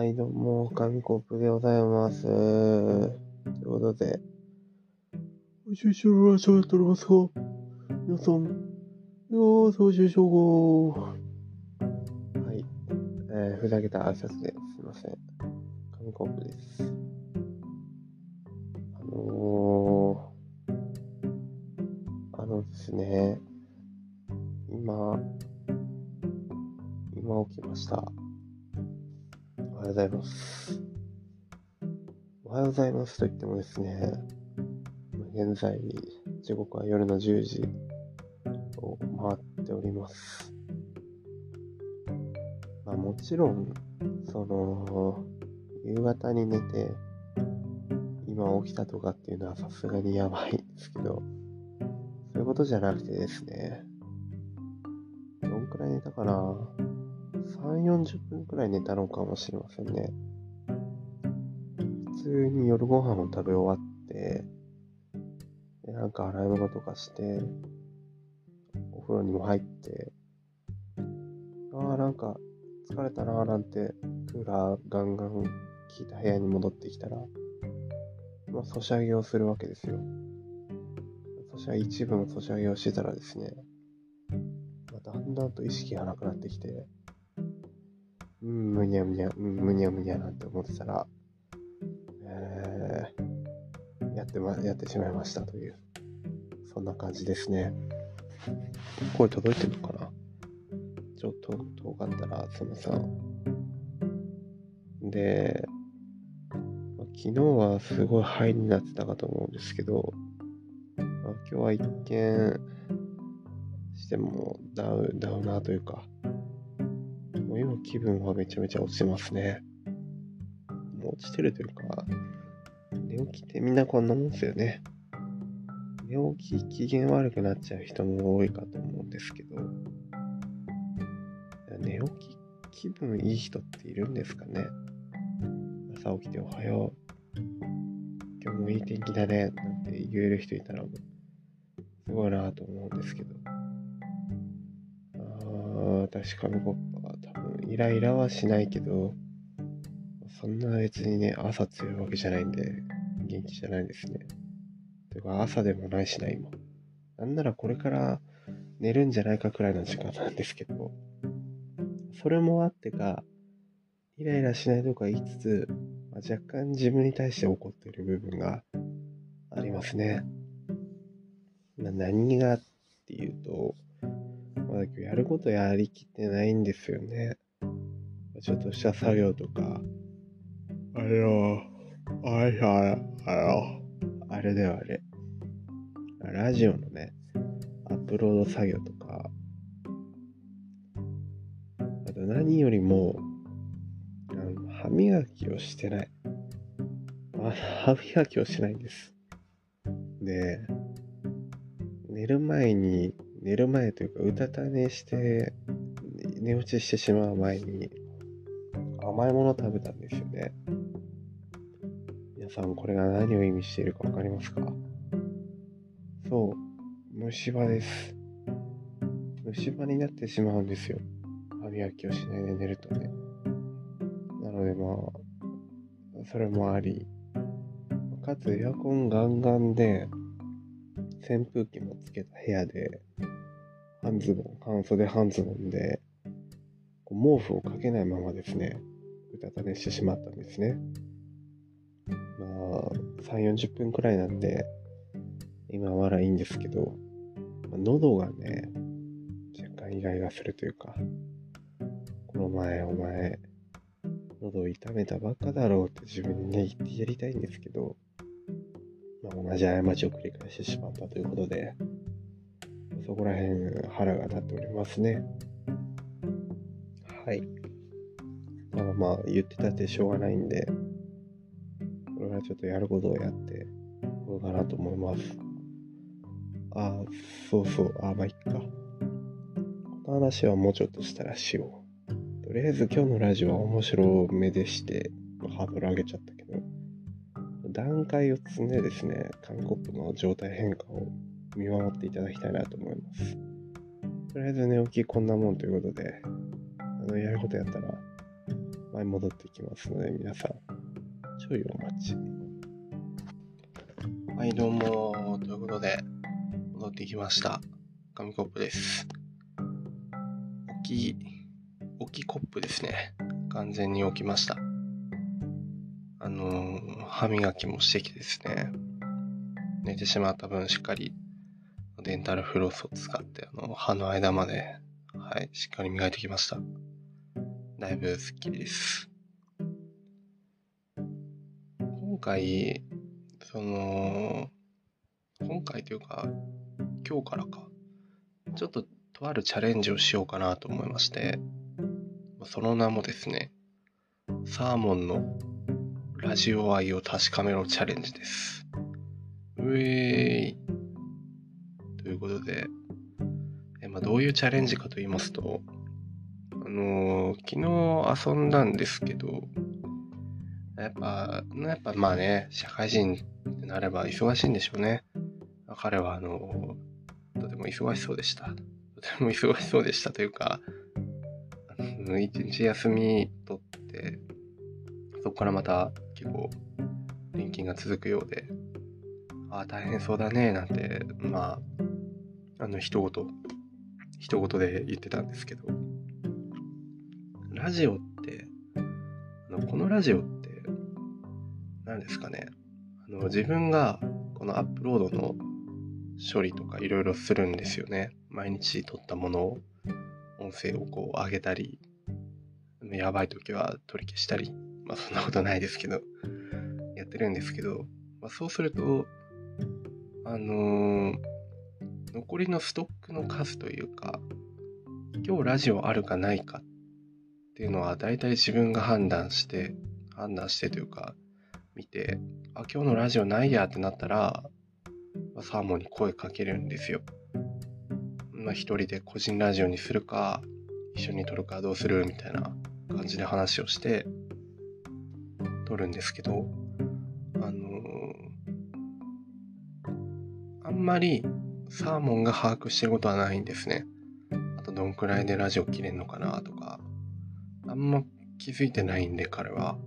はい、どうも、紙コップでございます。ということで、ご愁傷のラジオやっておりますが、皆さん、いやー、そうしましょう。はい、えー、ふざけた挨拶ですいません。紙コップです。あのー、あのですね、今、今起きました。おはようございます。おはようございますと言ってもですね、現在、時刻は夜の10時を回っております。まあ、もちろん、その、夕方に寝て、今起きたとかっていうのはさすがにやばいんですけど、そういうことじゃなくてですね、どんくらい寝たかな3、40分くらい寝たのかもしれませんね。普通に夜ご飯を食べ終わって、でなんか洗い物とかして、お風呂にも入って、ああ、なんか疲れたなーなんて、クーラーガンガン効いた部屋に戻ってきたら、まあ、ソシャゲをするわけですよ。そしたら一部のソシャゲをしてたらですね、まあ、だんだんと意識がなくなってきて、うん、むにゃむにゃ、むにゃむにゃなんて思ってたら、えー、やってま、やってしまいましたという、そんな感じですね。声届いてるのかな？ちょっと遠かったら、そのさ、で、まあ昨日はすごい灰になってたかと思うんですけど、まあ、今日は一見してもダウダウナーというか、もう今気分はめちゃめちゃ落ちてますね。もう落ちてるというか、寝起きってみんなこんなもんですよね。寝起き機嫌悪くなっちゃう人も多いかと思うんですけど、寝起き気分いい人っているんですかね朝起きておはよう。今日もいい天気だね。なんて言える人いたら、すごいなと思うんですけど。あー確かに僕イライラはしないけど、そんな別にね、朝強いわけじゃないんで、元気じゃないですね。というか朝でもないしな、今。なんならこれから寝るんじゃないかくらいの時間なんですけど、それもあってか、イライラしないとか言いつつ、まあ若干自分に対して怒っている部分がありますね。まあ何がっていうと、まだ今日やることやりきってないんですよね。ちょっとした作業とか、あれよ、あれあれ、あれよ、あれだよあれ。ラジオのね、アップロード作業とか、あと何よりも、あの歯磨きをしてない。あ歯磨きをしないんです。で、寝る前に、寝る前というか、うたた寝して、寝落ちしてしまう前に、甘いもの食べたんですよね。皆さん、これが何を意味しているかわかりますか？そう、虫歯です。虫歯になってしまうんですよ。歯磨きをしないで寝るとね。なのでまあ、それもあり、かつエアコンガンガンで、扇風機もつけた部屋で、半ズボン、半袖半ズボンで、毛布をかけないままですね、うたた寝してしまったんですね。まあ、3、40分くらいなんで、今はいいんですけど、喉がね、若干イライラするというか、この前お前、喉を痛めたばっかだろうって自分にね、言ってやりたいんですけど、まあ、同じ過ちを繰り返してしまったということで、そこら辺腹が立っておりますね。はい。まあまあ言ってたってしょうがないんで、これはちょっとやることをやって、こうかなと思います。ああ、そうそう、ああ、まあいっか。この話はもうちょっとしたらしよう。とりあえず今日のラジオは面白めでして、ハードル上げちゃったけど、段階を積んでですね、韓国の状態変化を見守っていただきたいなと思います。とりあえず寝起きこんなもんということで、あの、やることやったら、前戻ってきますので、皆さん、ちょいお待ち。はい、どうも、ということで、戻ってきました。紙コップです。大きい、大きいコップですね。完全に置きました。あの、歯磨きもしてきてですね、寝てしまった分しっかりデンタルフロスを使って、あの、歯の間まで、はい、しっかり磨いてきました。だいぶスッキリです。今回、その、今回というか、今日からか、ちょっととあるチャレンジをしようかなと思いまして、その名もですね、サーモンのラジオ愛を確かめろチャレンジです。うえーい。ということで、えまあ、どういうチャレンジかと言いますと、あのー、昨日遊んだんですけど、やっぱ、やっぱまあね、社会人になれば忙しいんでしょうね。彼はあの、とても忙しそうでした。とても忙しそうでしたというか、一日休み取って、そこからまた結構連勤が続くようで、ああ、大変そうだね、なんて、まあ、あの、一言、一言で言ってたんですけど、ラジオって、あのこのラジオって、何ですかね、あの、自分がこのアップロードの処理とかいろいろするんですよね。毎日撮ったものを、音声をこう上げたり、やばい時は取り消したり、まあそんなことないですけど、やってるんですけど、まあ、そうすると、あのー、残りのストックの数というか、今日ラジオあるかないかっていうのは大体自分が判断して、判断してというか、見て、あ、今日のラジオないやってなったら、サーモンに声かけるんですよ。まあ一人で個人ラジオにするか、一緒に撮るかどうするみたいな感じで話をして、撮るんですけど、あのー、あんまりサーモンが把握してることはないんですね。あとどんくらいでラジオ切れんのかなとか、あんま気づいてないんで彼は。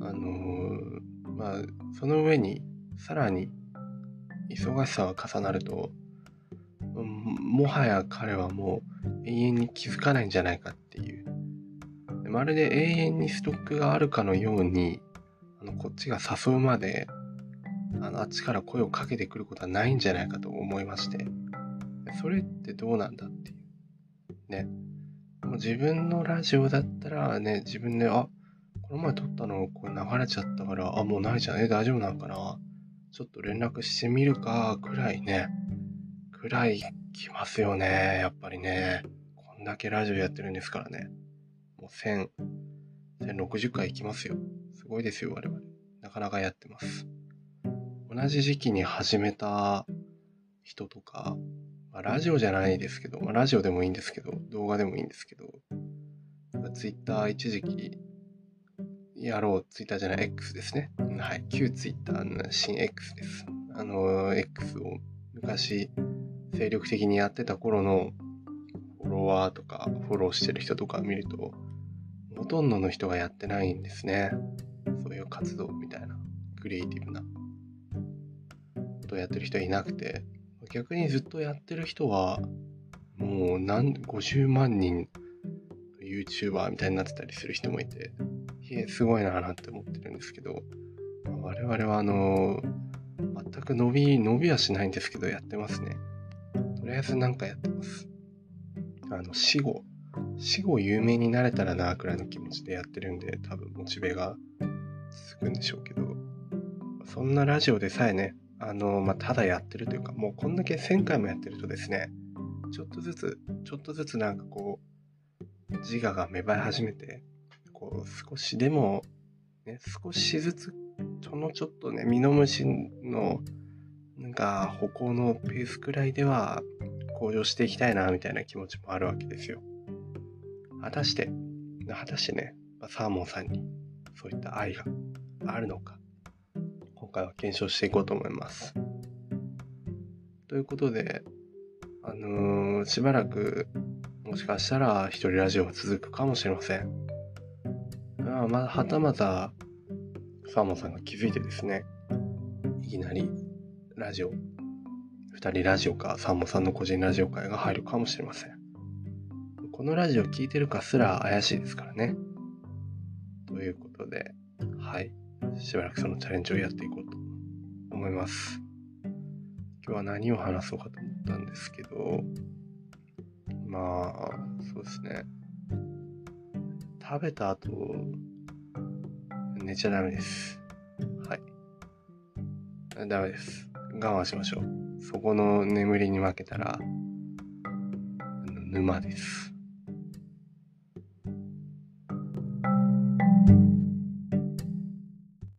あのー、まあ、その上にさらに忙しさが重なると、もはや彼はもう永遠に気づかないんじゃないかっていうまるで永遠にストックがあるかのように、あのこっちが誘うまで、あのあっちから声をかけてくることはないんじゃないかと思いまして、それってどうなんだっていう。ね。自分のラジオだったらね、自分で、あ、この前撮ったのこれ流れちゃったから、あ、もうないじゃん。え、大丈夫なのかな？ちょっと連絡してみるか、くらいね、くらい来ますよね。やっぱりね。こんだけラジオやってるんですからね。もう1000、1060回行きますよ。すごいですよ、我々。なかなかやってます。同じ時期に始めた人とか、まあ、ラジオじゃないですけど、まあ、ラジオでもいいんですけど、動画でもいいんですけど、ツイッター一時期やろう、ツイッターじゃない、X ですね。はい。旧ツイッターの新 X です。あの、X を昔精力的にやってた頃のフォロワーとかフォローしてる人とか見ると、ほとんどの人がやってないんですね。そういう活動みたいな、クリエイティブなことをやってる人はいなくて、逆にずっとやってる人は、もう何、50万人 YouTuber みたいになってたりする人もいて、すごいなぁなんて思ってるんですけど、我々はあの、全く伸び、伸びはしないんですけど、やってますね。とりあえずなんかやってます。あの、死後、死後有名になれたらな、くらいの気持ちでやってるんで、多分モチベが続くんでしょうけど、そんなラジオでさえね、あの、まあ、ただやってるというか、もうこんだけ1000回もやってるとですね、ちょっとずつ、ちょっとずつなんかこう、自我が芽生え始めて、こう、少しでも、ね、少しずつ、そのちょっとね、ミノムシの、なんか、歩行のペースくらいでは、向上していきたいな、みたいな気持ちもあるわけですよ。果たして、果たしてね、サーモンさんにそういった愛があるのか、回は検証していこうと思います。ということで、あのー、しばらく、もしかしたら一人ラジオが続くかもしれません。まあ、まはたまた、サーモンさんが気づいてですね、いきなり、ラジオ、二人ラジオか、サーモンさんの個人ラジオ会が入るかもしれません。このラジオ聞いてるかすら怪しいですからね。ということで、はい。しばらくそのチャレンジをやっていこうと思います。今日は何を話そうかと思ったんですけど、まあ、そうですね。食べた後、寝ちゃダメです。はい。ダメです。我慢しましょう。そこの眠りに負けたら、沼です。